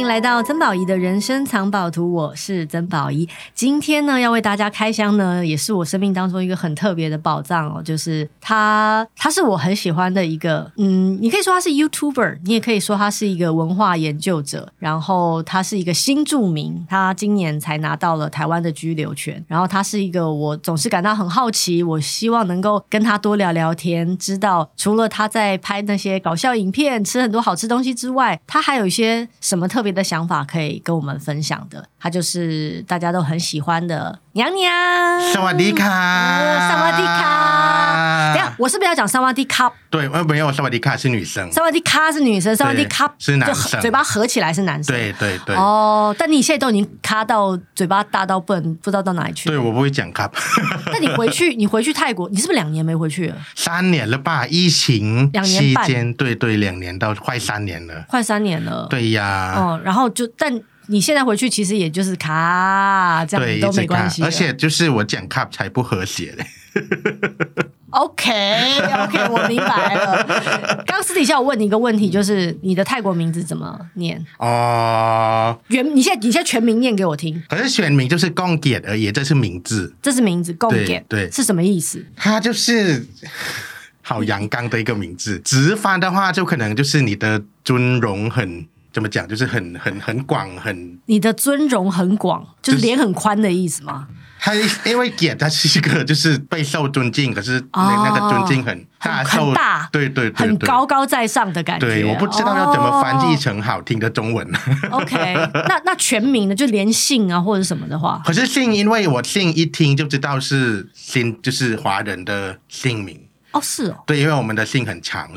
欢迎来到曾宝仪的人生藏宝图，我是曾宝仪。今天呢，要为大家开箱呢，也是我生命当中一个很特别的宝藏哦，就是他，他是我很喜欢的一个，嗯，你可以说他是 YouTuber，你也可以说他是一个文化研究者，然后他是一个新著名，他今年才拿到了台湾的居留权，然后他是一个我总是感到很好奇，我希望能够跟他多聊聊天，知道除了他在拍那些搞笑影片、吃很多好吃东西之外，他还有一些什么。特别的想法可以跟我们分享的？他就是大家都很喜欢的娘娘。萨瓦迪卡，萨瓦迪卡。等下，我是不是要讲萨瓦迪卡？对，呃，没有，萨瓦迪卡是女生，萨瓦迪卡是女生，萨瓦迪卡是男生，嘴巴合起来是男生。对对对。哦，但你现在都已经卡到嘴巴大到笨，不知道到哪里去。对，我不会讲卡。那你回去，你回去泰国，你是不是两年没回去了？三年了吧？疫情两年半，对对，两年到快三年了，快三年了。对呀。哦，然后就，但你现在回去其实也就是卡这样都没关系，而且就是我讲卡才不和谐嘞。OK OK，我明白了。刚私底下我问你一个问题，就是你的泰国名字怎么念？哦、呃，原你现在你现在全名念给我听。可是全名就是贡杰而已，这是名字，这是名字贡杰，对，是什么意思？它就是好阳刚的一个名字。直翻的话，就可能就是你的尊荣很。怎么讲？就是很很很广，很你的尊荣很广，就是脸很宽的意思吗？他因为杰他是一个就是备受尊敬，可是那那个尊敬很大，受大，对对对，很高高在上的感觉。对，我不知道要怎么翻译成好听的中文。OK，那那全名呢？就连姓啊或者什么的话？可是姓，因为我姓一听就知道是姓，就是华人的姓名。哦，是哦，对，因为我们的姓很长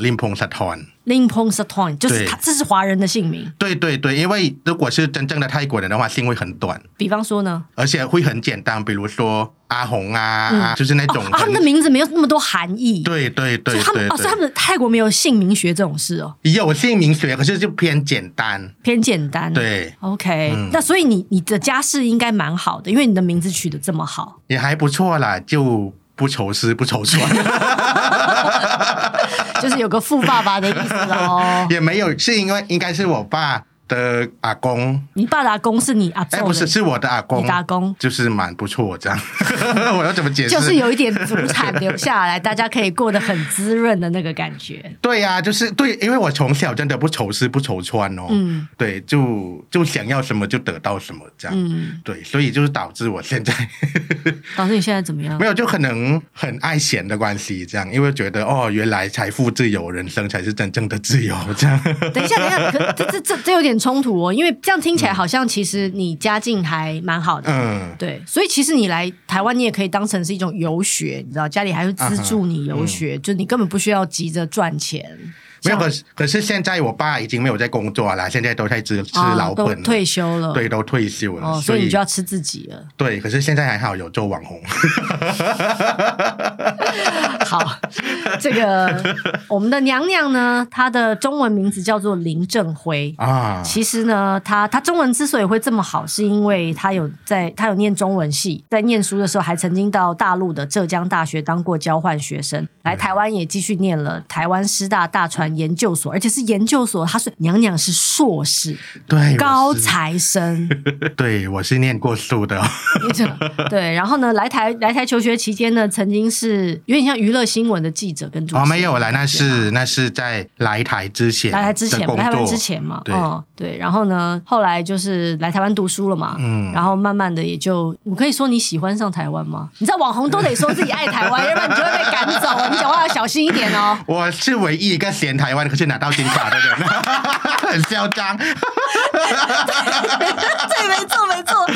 ，Limpong Sathawan，Limpong Sathawan 就是他，这是华人的姓名。对对对，因为如果是真正的泰国人的话，姓会很短。比方说呢？而且会很简单，比如说阿红啊，嗯、就是那种、哦。他们的名字没有那么多含义。对对对，对，他们哦，所以他们泰国没有姓名学这种事哦。有姓名学，可是就偏简单。偏简单。对，OK，、嗯、那所以你你的家世应该蛮好的，因为你的名字取得这么好。也还不错啦，就。不愁吃不愁穿，就是有个富爸爸的意思哦。也没有，是因为应该是我爸。的阿公，你爸的阿公是你阿公？哎，不是，是我的阿公。你阿公就是蛮不错，这样。我要怎么解释？就是有一点祖产留下来，大家可以过得很滋润的那个感觉。对呀、啊，就是对，因为我从小真的不愁吃不愁穿哦。嗯。对，就就想要什么就得到什么这样。嗯。对，所以就是导致我现在。导致你现在怎么样？没有，就可能很爱钱的关系，这样，因为觉得哦，原来财富自由，人生才是真正的自由，这样。等一下，等一下，可这这这这有点。冲突哦，因为这样听起来好像其实你家境还蛮好的，嗯，对，所以其实你来台湾，你也可以当成是一种游学，你知道，家里还会资助你游学，就你根本不需要急着赚钱。没有，可是可是现在我爸已经没有在工作了，现在都在吃吃老本了，退休了，对，都退休了，哦，所以你就要吃自己了。对，可是现在还好有做网红。好，这个我们的娘娘呢，她的中文名字叫做林正辉啊。其实呢，她她中文之所以会这么好，是因为她有在她有念中文系，在念书的时候还曾经到大陆的浙江大学当过交换学生，来台湾也继续念了台湾师大大传。研究所，而且是研究所，他是娘娘是硕士，对，高材生，对，我是念过书的，对，然后呢，来台来台求学期间呢，曾经是有点像娱乐新闻的记者跟主持人，哦，没有来，那是那是在来台之前，来台之前，来台湾之前嘛，对、哦，对，然后呢，后来就是来台湾读书了嘛，嗯，然后慢慢的也就，我可以说你喜欢上台湾吗？你知道网红都得说自己爱台湾，要不然你就会被赶走，你讲话要小心一点哦。我是唯一一个嫌台台湾可是拿到金卡的人，很嚣张。对，没错没错，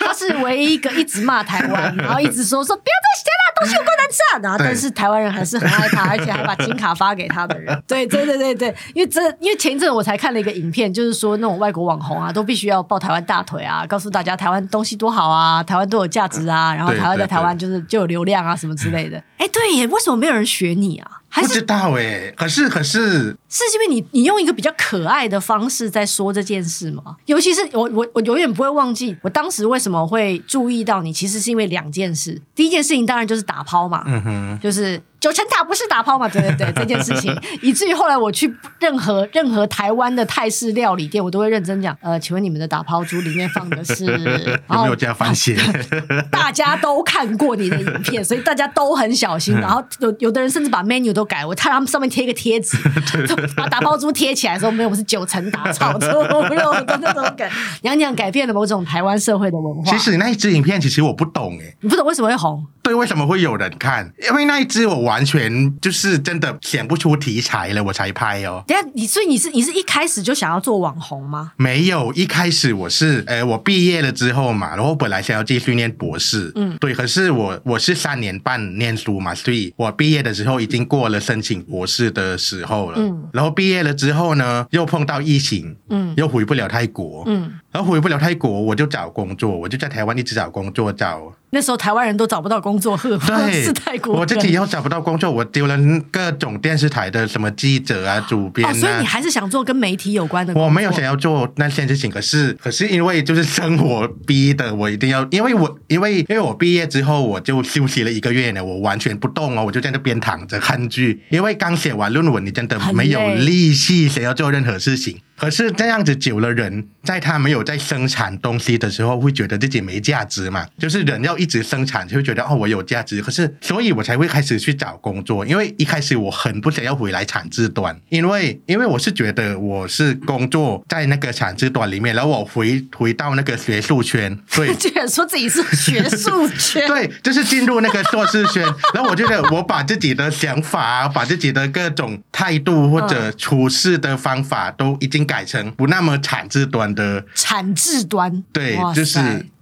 他是唯一一个一直骂台湾，然后一直说说不要再嫌了，东西有够难吃啊，然后但是台湾人还是很爱他，而且还把金卡发给他的人。对对对对对，因为这因为前一阵我才看了一个影片，就是说那种外国网红啊，都必须要抱台湾大腿啊，告诉大家台湾东西多好啊，台湾多有价值啊，然后台湾在台湾就是就有流量啊什么之类的。哎，对耶，为什么没有人学你啊？还不知道哎，可是可是是因为你你用一个比较可爱的方式在说这件事吗？尤其是我我我永远不会忘记我当时为什么会注意到你，其实是因为两件事。第一件事情当然就是打抛嘛，嗯哼，就是。九层塔不是打抛嘛？对对对，这件事情，以至于后来我去任何任何台湾的泰式料理店，我都会认真讲，呃，请问你们的打抛猪里面放的是 有没有加番茄？大家都看过你的影片，所以大家都很小心。然后有有的人甚至把 menu 都改，我看他们上面贴一个贴纸，把打抛猪贴起来的时候，没有，我是九层塔炒猪肉的那种感。娘娘改变了某种台湾社会的文化。其实那一支影片，其实我不懂哎，你不懂为什么会红？对，为什么会有人看？因为那一支我完全就是真的想不出题材了，我才拍哦。等下你，所以你是你是一开始就想要做网红吗？没有，一开始我是，呃，我毕业了之后嘛，然后本来想要继续念博士，嗯，对。可是我我是三年半念书嘛，所以我毕业的时候已经过了申请博士的时候了，嗯。然后毕业了之后呢，又碰到疫情，嗯，又回不了泰国，嗯。然后回不了泰国，我就找工作，我就在台湾一直找工作找。那时候台湾人都找不到工作，呵，对，是泰国。我自己又找不到工作，我丢了各种电视台的什么记者啊、主编啊。哦，所以你还是想做跟媒体有关的工作？我没有想要做那些事情，可是可是因为就是生活逼的，我一定要，因为我因为因为我毕业之后我就休息了一个月呢，我完全不动哦，我就在那边躺着看剧，因为刚写完论文，你真的没有力气想要做任何事情。可是这样子久了，人在他没有在生产东西的时候，会觉得自己没价值嘛？就是人要一直生产，就会觉得哦，我有价值。可是，所以我才会开始去找工作，因为一开始我很不想要回来产制端，因为因为我是觉得我是工作在那个产制端里面，然后我回回到那个学术圈，对，居然说自己是学术圈，对，就是进入那个硕士圈，然后我觉得我把自己的想法，把自己的各种态度或者处事的方法都已经。改成不那么产制端的产制端，对，就是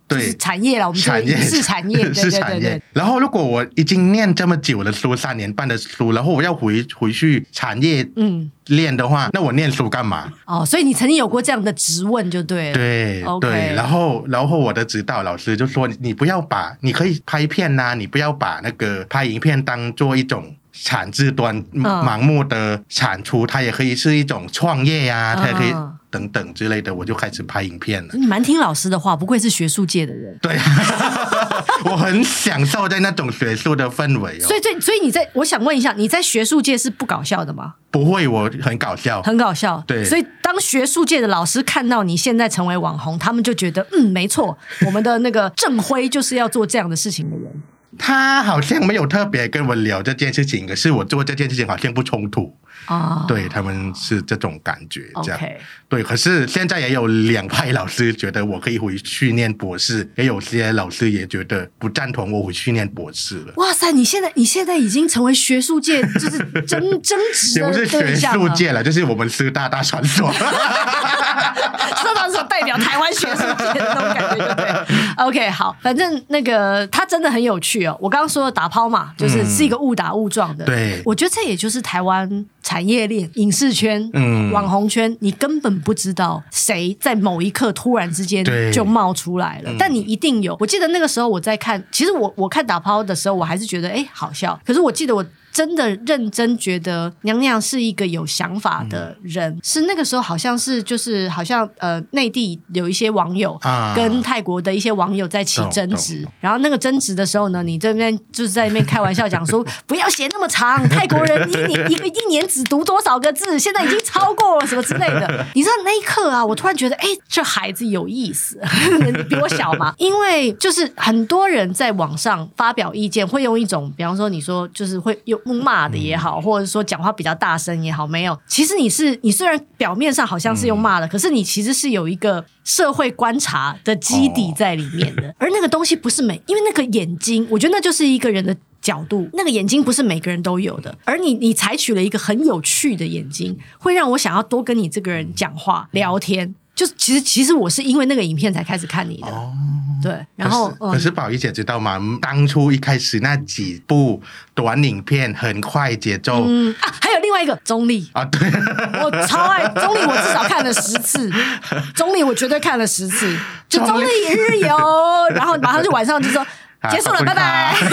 对产业了。我们产业是产业，对对对对。然后，如果我已经念这么久的书，三年半的书，然后我要回回去产业嗯练的话，嗯、那我念书干嘛？哦，所以你曾经有过这样的质问，就对了。对对，然后然后我的指导老师就说：“你不要把你可以拍片呐、啊，你不要把那个拍影片当做一种。”产制端盲目的产出，它也可以是一种创业呀、啊，它也可以等等之类的，我就开始拍影片了。你蛮听老师的话，不愧是学术界的人。对，我很享受在那种学术的氛围哦。所以，所以，所以你在，我想问一下，你在学术界是不搞笑的吗？不会，我很搞笑，很搞笑。对，所以当学术界的老师看到你现在成为网红，他们就觉得，嗯，没错，我们的那个郑辉就是要做这样的事情的人。他好像没有特别跟我聊这件事情，可是我做这件事情好像不冲突。啊。Oh. 对，他们是这种感觉，这样.对。可是现在也有两派老师觉得我可以回去念博士，也有些老师也觉得不赞同我回去念博士了。哇塞，你现在你现在已经成为学术界就是争争执不是学术界了，就是我们师大大传说。说到是代表台湾学术界的那种感觉，对不对？OK，好，反正那个他真的很有趣哦。我刚刚说的打抛嘛，就是是一个误打误撞的。对，我觉得这也就是台湾产业链、影视圈、嗯，网红圈，你根本不知道谁在某一刻突然之间就冒出来了。但你一定有。我记得那个时候我在看，其实我我看打抛的时候，我还是觉得哎好笑。可是我记得我。真的认真觉得娘娘是一个有想法的人，嗯、是那个时候好像是就是好像呃内地有一些网友跟泰国的一些网友在起争执，啊、然后那个争执的时候呢，你这边就是在那边开玩笑讲说不要写那么长，泰国人一年一个一年只读多少个字，现在已经超过了什么之类的。你知道那一刻啊，我突然觉得哎，这孩子有意思，比我小嘛，因为就是很多人在网上发表意见会用一种，比方说你说就是会用。骂的也好，或者说讲话比较大声也好，没有。其实你是你虽然表面上好像是用骂的，可是你其实是有一个社会观察的基底在里面的。而那个东西不是每，因为那个眼睛，我觉得那就是一个人的角度，那个眼睛不是每个人都有的。而你你采取了一个很有趣的眼睛，会让我想要多跟你这个人讲话聊天。就其实其实我是因为那个影片才开始看你的。对，然后可是宝仪姐知道吗？当初一开始那几部短影片很快节奏，嗯啊，还有另外一个中立啊，对，我超爱中立，我至少看了十次，中立我绝对看了十次，就中立日游，然后马上就晚上就说 结束了，拜拜，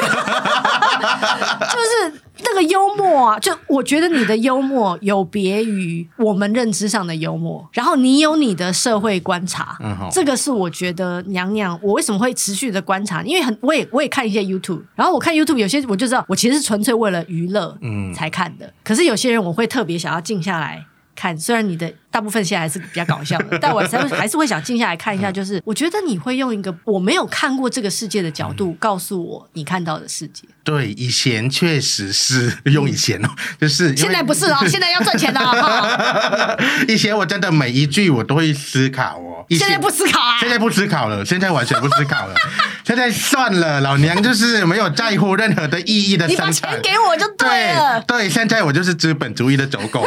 就是。那个幽默啊，就我觉得你的幽默有别于我们认知上的幽默，然后你有你的社会观察，嗯，这个是我觉得娘娘，我为什么会持续的观察？因为很，我也我也看一些 YouTube，然后我看 YouTube 有些我就知道，我其实是纯粹为了娱乐，嗯，才看的。可是有些人我会特别想要静下来看，虽然你的。大部分现在还是比较搞笑的，但我还是还是会想静下来看一下。就是我觉得你会用一个我没有看过这个世界的角度，告诉我你看到的世界。对，以前确实是用以前哦，就是现在不是哦，现在要赚钱了。以前我真的每一句我都会思考哦，现在不思考啊，现在不思考了，现在完全不思考了。现在算了，老娘就是没有在乎任何的意义的生产。你把钱给我就对了。对，对，现在我就是资本主义的走狗。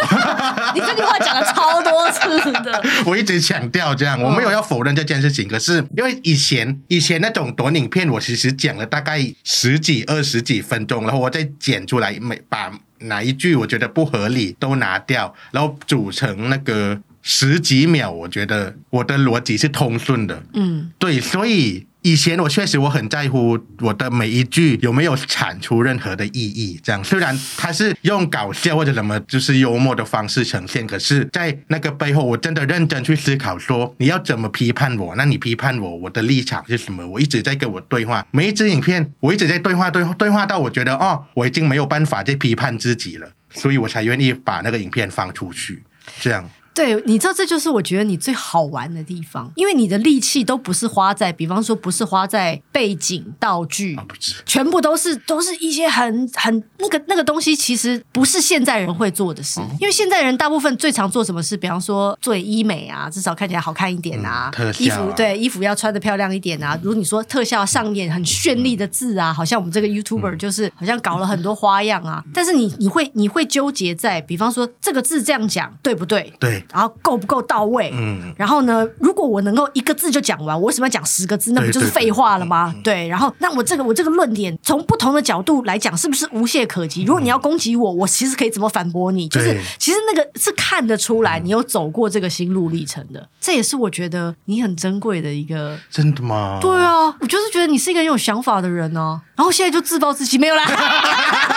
你这句话讲的超多。是的，我一直强调这样，我没有要否认这件事情。可是因为以前以前那种短影片，我其实讲了大概十几二十几分钟，然后我再剪出来，每把哪一句我觉得不合理都拿掉，然后组成那个十几秒，我觉得我的逻辑是通顺的。嗯，对，所以。以前我确实我很在乎我的每一句有没有产出任何的意义，这样虽然他是用搞笑或者什么就是幽默的方式呈现，可是在那个背后我真的认真去思考说你要怎么批判我，那你批判我，我的立场是什么？我一直在跟我对话，每一支影片我一直在对话对对话到我觉得哦，我已经没有办法再批判自己了，所以我才愿意把那个影片放出去，这样。对，你知道这就是我觉得你最好玩的地方，因为你的力气都不是花在，比方说不是花在背景道具，啊、全部都是都是一些很很那个那个东西，其实不是现在人会做的事，嗯、因为现在人大部分最常做什么事，比方说做医美啊，至少看起来好看一点啊，嗯、啊。衣服对衣服要穿的漂亮一点啊，如果你说特效上面很绚丽的字啊，好像我们这个 YouTuber 就是好像搞了很多花样啊，嗯、但是你你会你会纠结在，比方说这个字这样讲对不对？对？对。然后够不够到位？嗯，然后呢？如果我能够一个字就讲完，我为什么要讲十个字？那不就是废话了吗？对，对，对，对，然后那我这个我这个论点从不同的角度来讲，是不是无懈可击？如果你要攻击我，我其实可以怎么反驳你？就是其实那个是看得出来，你有走过这个心路历程的。这也是我觉得你很珍贵的一个。真的吗？对啊，我就是觉得你是一个很有想法的人哦、啊。然后现在就自暴自弃，没有啦。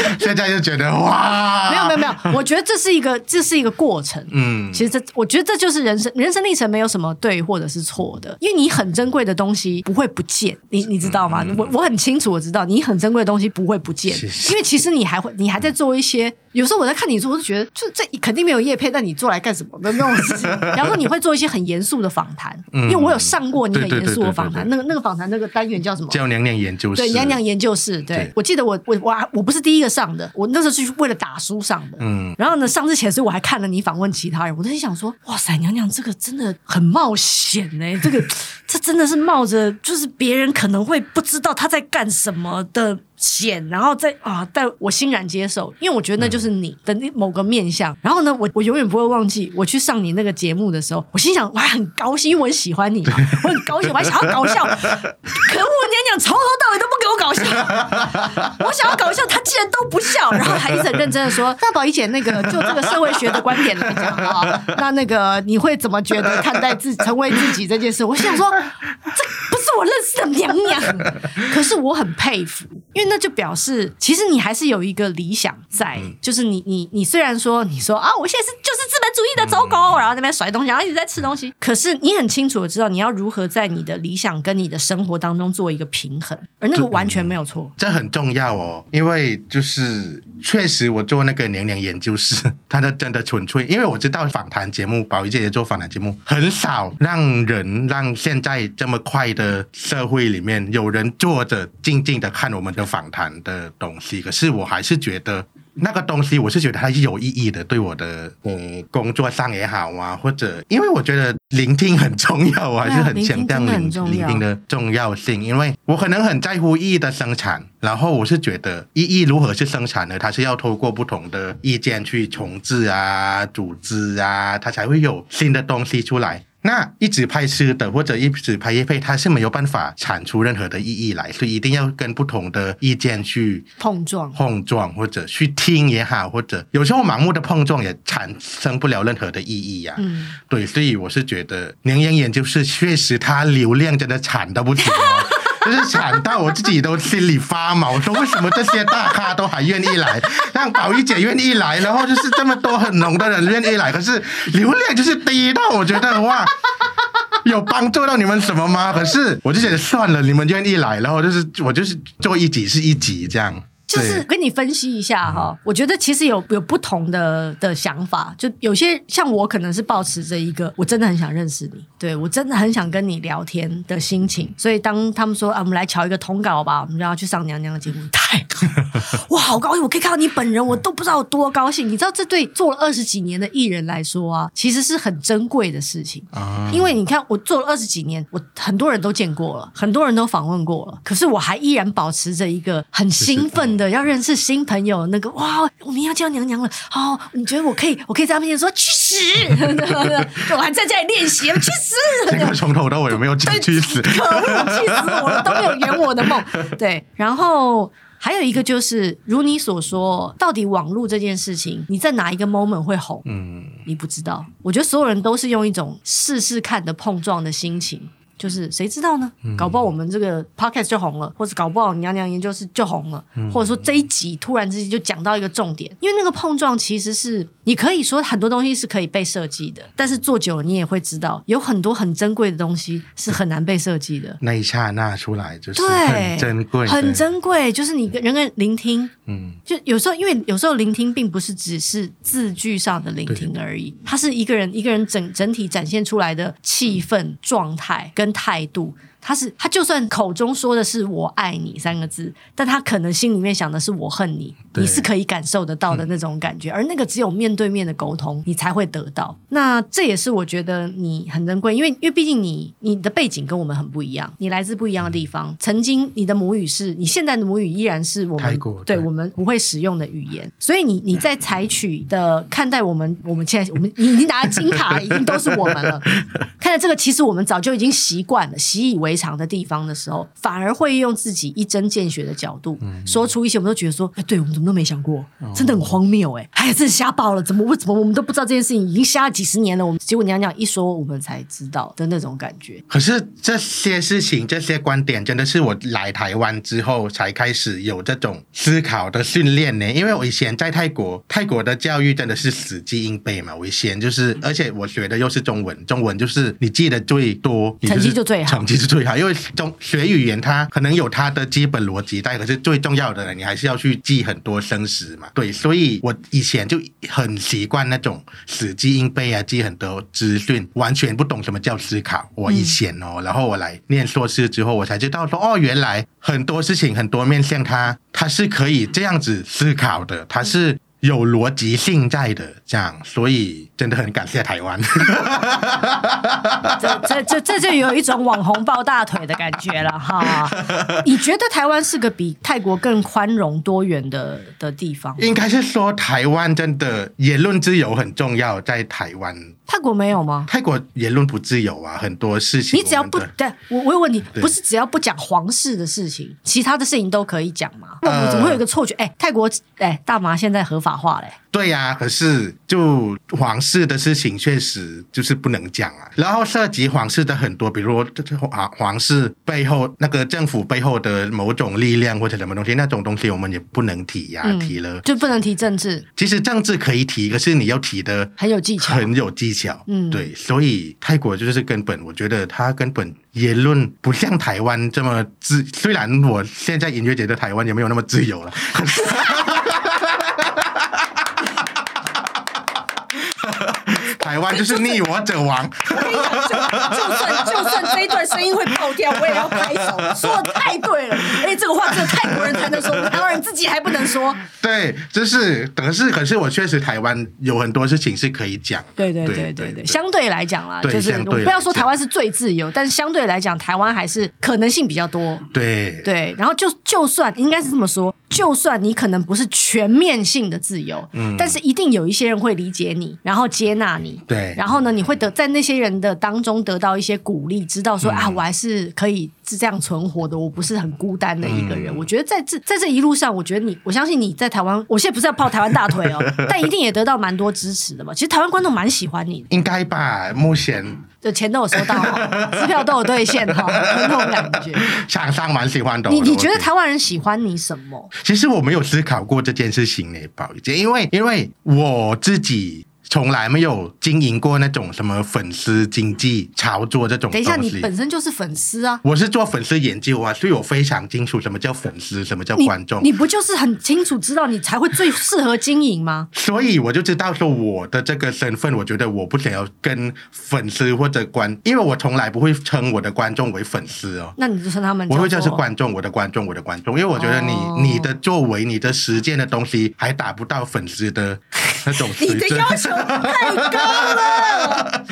现在就觉得哇，没有没有没有，我觉得这是一个这是一个过程。嗯，其实这我觉得这就是人生人生历程，没有什么对或者是错的，因为你很珍贵的东西不会不见，你你知道吗？嗯、我我很清楚，我知道你很珍贵的东西不会不见，因为其实你还会你还在做一些。有时候我在看你做，我就觉得，就这肯定没有叶配，但你做来干什么？没有事情。然后你会做一些很严肃的访谈，因为我有上过你很严肃的访谈。那个那个访谈那个单元叫什么？叫娘娘研究室。对，娘娘研究室。对，我记得我我我我不是第一个上的，我那时候是为了打书上的。嗯。然后呢，上之前所以我还看了你访问其他人，我在想说，哇塞，娘娘这个真的很冒险呢。这个 这真的是冒着就是别人可能会不知道他在干什么的。险，然后再啊，但我欣然接受，因为我觉得那就是你的那某个面相。然后呢，我我永远不会忘记，我去上你那个节目的时候，我心想我还很高兴，因为我很喜欢你嘛，我很高兴，我还想要搞笑。可恶，娘娘从头到尾都不给我搞笑，我想要搞笑，他竟然都不笑，然后还一直很认真的说：“大宝仪姐，那个就这个社会学的观点来讲啊，那那个你会怎么觉得看待自成为自己这件事？”我想说，这不是我认识的娘娘，可是我很佩服，因为那。就表示，其实你还是有一个理想在，嗯、就是你你你虽然说你说啊，我现在是就是资本主义的走狗，嗯、然后那边甩东西，然后一直在吃东西，可是你很清楚的知道你要如何在你的理想跟你的生活当中做一个平衡，而那个完全没有错，这很重要哦，因为就是确实我做那个娘娘研究室，它的真的纯粹，因为我知道访谈节目，宝仪姐姐做访谈节目很少让人让现在这么快的社会里面有人坐着静静的看我们的访。谈的东西，可是我还是觉得那个东西，我是觉得它是有意义的，对我的嗯工作上也好啊，或者因为我觉得聆听很重要，我还是很强调聆聆听的重要性，因为我可能很在乎意义的生产，然后我是觉得意义如何是生产呢？它是要透过不同的意见去重置啊、组织啊，它才会有新的东西出来。那一直拍吃的或者一直拍夜配，它是没有办法产出任何的意义来，所以一定要跟不同的意见去碰撞、碰撞或者去听也好，或者有时候盲目的碰撞也产生不了任何的意义呀、啊。嗯，对，所以我是觉得娘娘研究室确实它流量真的惨到不行哦。就是惨到我自己都心里发毛，说为什么这些大咖都还愿意来，让宝玉姐愿意来，然后就是这么多很浓的人愿意来，可是流量就是低到我觉得哇，有帮助到你们什么吗？可是我就觉得算了，你们愿意来，然后就是我就是做一集是一集这样。就是跟你分析一下哈，我觉得其实有有不同的的想法，就有些像我可能是保持着一个我真的很想认识你，对我真的很想跟你聊天的心情，所以当他们说啊，我们来瞧一个通告吧，我们就要去上娘娘的节目，太 哇，好高兴，我可以看到你本人，我都不知道有多高兴。你知道这对做了二十几年的艺人来说啊，其实是很珍贵的事情。啊，因为你看我做了二十几年，我很多人都见过了，很多人都访问过了，可是我还依然保持着一个很兴奋的。要认识新朋友，那个哇，我们要叫娘娘了。好，你觉得我可以？我可以在他面前说去死？我还在这里练习，去死！这个从头到尾有没有讲去死？可恶，气死我了，都没有圆我的梦。对，然后还有一个就是，如你所说，到底网络这件事情，你在哪一个 moment 会红？嗯，你不知道。我觉得所有人都是用一种试试看的碰撞的心情。就是谁知道呢？搞不好我们这个 podcast 就红了，或者搞不好娘娘研究室就红了，或者说这一集突然之间就讲到一个重点。因为那个碰撞其实是你可以说很多东西是可以被设计的，但是做久了你也会知道，有很多很珍贵的东西是很难被设计的。那一刹那出来就是很珍贵，很珍贵，就是你跟人跟聆听，嗯，就有时候因为有时候聆听并不是只是字句上的聆听而已，它是一个人一个人整整体展现出来的气氛状态跟。态度。他是他就算口中说的是我爱你三个字，但他可能心里面想的是我恨你，你是可以感受得到的那种感觉，而那个只有面对面的沟通你才会得到。那这也是我觉得你很珍贵，因为因为毕竟你你的背景跟我们很不一样，你来自不一样的地方，曾经你的母语是你现在的母语依然是我们，对，对。我们不会使用的语言，所以你你在采取的看待我们我们现在我们你已经拿金卡，已经都是我们了，看来这个其实我们早就已经习惯了，习以为。长的地方的时候，反而会用自己一针见血的角度、嗯、说出一些我们都觉得说，哎，对我们怎么都没想过，哦、真的很荒谬哎，哎呀，真的瞎爆了，怎么为什么我们都不知道这件事情已经瞎了几十年了？我们结果娘娘一说，我们才知道的那种感觉。可是这些事情、这些观点，真的是我来台湾之后才开始有这种思考的训练呢。因为我以前在泰国，泰国的教育真的是死记硬背嘛。我以前就是，而且我学的又是中文，中文就是你记得最多，成绩就最好，成绩是最。好因为中学语言，它可能有它的基本逻辑但，可是最重要的，你还是要去记很多生词嘛。对，所以我以前就很习惯那种死记硬背啊，记很多资讯，完全不懂什么叫思考。我以前哦，然后我来念硕士之后，我才知道说，哦，原来很多事情很多面向它，它是可以这样子思考的，它是。有逻辑性在的，这样，所以真的很感谢台湾。这这这这就有一种网红抱大腿的感觉了哈。你觉得台湾是个比泰国更宽容多元的的地方？应该是说台湾真的言论自由很重要，在台湾。泰国没有吗？泰国言论不自由啊，很多事情。你只要不对，我我有问你，不是只要不讲皇室的事情，其他的事情都可以讲吗？那我、么会有一个错觉？哎，泰国哎，大麻现在合法化嘞。对呀、啊，可是就皇室的事情确实就是不能讲啊。然后涉及皇室的很多，比如这皇皇室背后那个政府背后的某种力量或者什么东西，那种东西我们也不能提呀、啊嗯，提了就不能提政治。其实政治可以提，可是你要提的很有技巧，很有技巧。嗯，对，所以泰国就是根本，我觉得他根本言论不像台湾这么自。虽然我现在隐约觉得台湾也没有那么自由了。台湾就是逆我者亡。我跟你讲，就就算就算这一段声音会爆掉，我也要拍手。说的太对了，哎，这个话只有泰国人才能说，台湾人自己还不能说。对，就是，可是可是我确实台湾有很多事情是可以讲。对对对对对，相对来讲啦，就是不要说台湾是最自由，但是相对来讲，台湾还是可能性比较多。对对，然后就就算应该是这么说。就算你可能不是全面性的自由，嗯，但是一定有一些人会理解你，然后接纳你，对，然后呢，你会得在那些人的当中得到一些鼓励，知道说、嗯、啊，我还是可以是这样存活的，我不是很孤单的一个人。嗯、我觉得在这在这一路上，我觉得你，我相信你在台湾，我现在不是要抱台湾大腿哦，但一定也得到蛮多支持的嘛？其实台湾观众蛮喜欢你的，应该吧？目前。的钱都有收到，支票都有兑现哈，那种感觉。厂商蛮喜欢的。你你觉得台湾人喜欢你什么？其实我没有思考过这件事情呢，宝仪姐，因为因为我自己。从来没有经营过那种什么粉丝经济炒作这种。等一下，你本身就是粉丝啊！我是做粉丝研究啊，所以我非常清楚什么叫粉丝，什么叫观众。你，你不就是很清楚知道你才会最适合经营吗？所以我就知道说我的这个身份，我觉得我不想要跟粉丝或者观，因为我从来不会称我的观众为粉丝哦。那你就称他们？我会叫是观众，我的观众，我的观众，因为我觉得你、哦、你的作为、你的实践的东西还达不到粉丝的那种。你的要求太高了。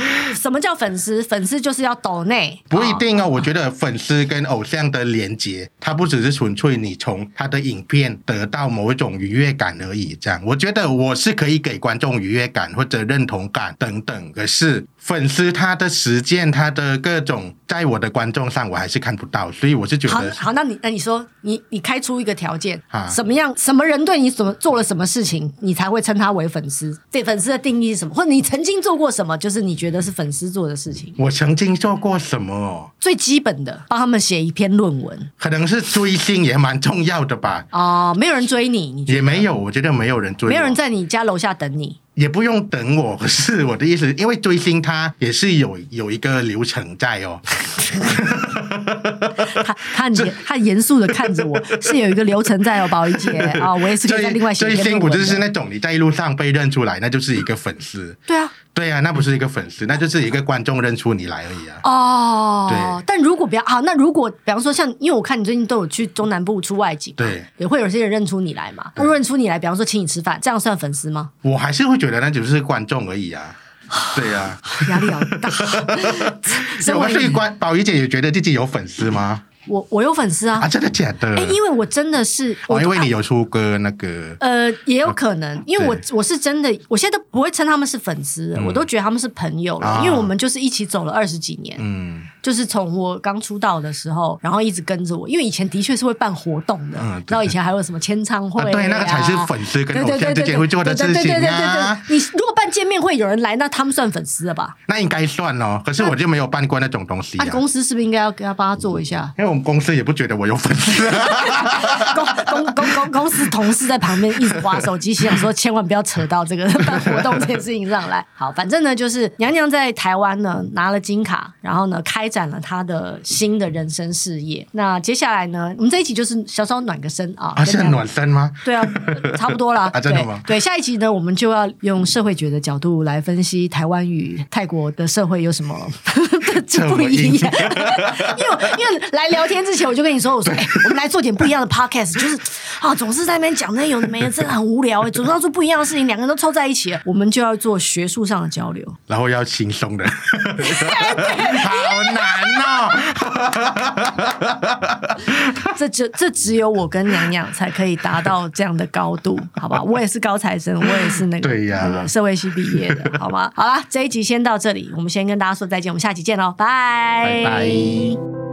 什么叫粉丝？粉丝就是要抖内，不一定哦。我觉得粉丝跟偶像的连接，它不只是纯粹你从他的影片得到某一种愉悦感而已。这样，我觉得我是可以给观众愉悦感或者认同感等等。可是粉丝他的实践，他的各种，在我的观众上，我还是看不到。所以我是觉得，好，好，那你那你说，你你开出一个条件啊，什么样什么人对你什么做了什么事情，你才会称他为粉丝？对粉丝的定义是什么？或者你曾经做过什么？就是你觉得是粉丝做的事情？我曾经做过什么？最基本的，帮他们写一篇论文，可能是追星也蛮重要的吧。哦，没有人追你，你也没有，我觉得没有人追，没有人在你家楼下等你。也不用等我，可是我的意思，因为追星他也是有有一个流程在哦。他他很严，他严肃的看着我，是有一个流程在哦，宝仪姐啊，我也是可以在另外写。追星不就是那种你在一路上被认出来，那就是一个粉丝。对啊。对、啊，那不是一个粉丝，那就是一个观众认出你来而已啊。哦，对。但如果比较好，那如果比方说像，因为我看你最近都有去中南部出外景，对，也会有些人认出你来嘛。那认出你来，比方说请你吃饭，这样算粉丝吗？我还是会觉得那只是观众而已啊。对呀、啊，压力好大。我所以观宝仪姐也觉得自己有粉丝吗？我我有粉丝啊！啊，真的假的？哎，因为我真的是，我以为你有出歌那个。呃，也有可能，因为我我是真的，我现在都不会称他们是粉丝，我都觉得他们是朋友了，因为我们就是一起走了二十几年，嗯，就是从我刚出道的时候，然后一直跟着我，因为以前的确是会办活动的，嗯然后以前还有什么签唱会，对，那个才是粉丝跟偶像之间会做的事情啊。你如果办见面会有人来，那他们算粉丝了吧？那应该算哦，可是我就没有办过那种东西。那公司是不是应该要给他帮他做一下？因为我们公司也不觉得我有粉丝，公公公公公司同事在旁边一直划手机，心想说千万不要扯到这个办活动这件事情上来。好，反正呢，就是娘娘在台湾呢拿了金卡，然后呢开展了他的新的人生事业。那接下来呢，我们这一集就是稍稍暖个身啊，啊，是暖身吗？对啊，差不多了。啊，真的吗？对，下一集呢，我们就要用社会学的角度来分析台湾与泰国的社会有什么不一样。因为因为来聊天之前。我就跟你说，我说，哎、欸，我们来做点不一样的 podcast，就是啊，总是在那边讲那有的没的，真的很无聊。总是要做不一样的事情，两个人都凑在一起，我们就要做学术上的交流，然后要轻松的，好难哦。这就这只有我跟娘娘才可以达到这样的高度，好吧？我也是高材生，我也是那个对呀、那个，社会系毕业的，好吗？好了，这一集先到这里，我们先跟大家说再见，我们下期见喽，拜拜拜。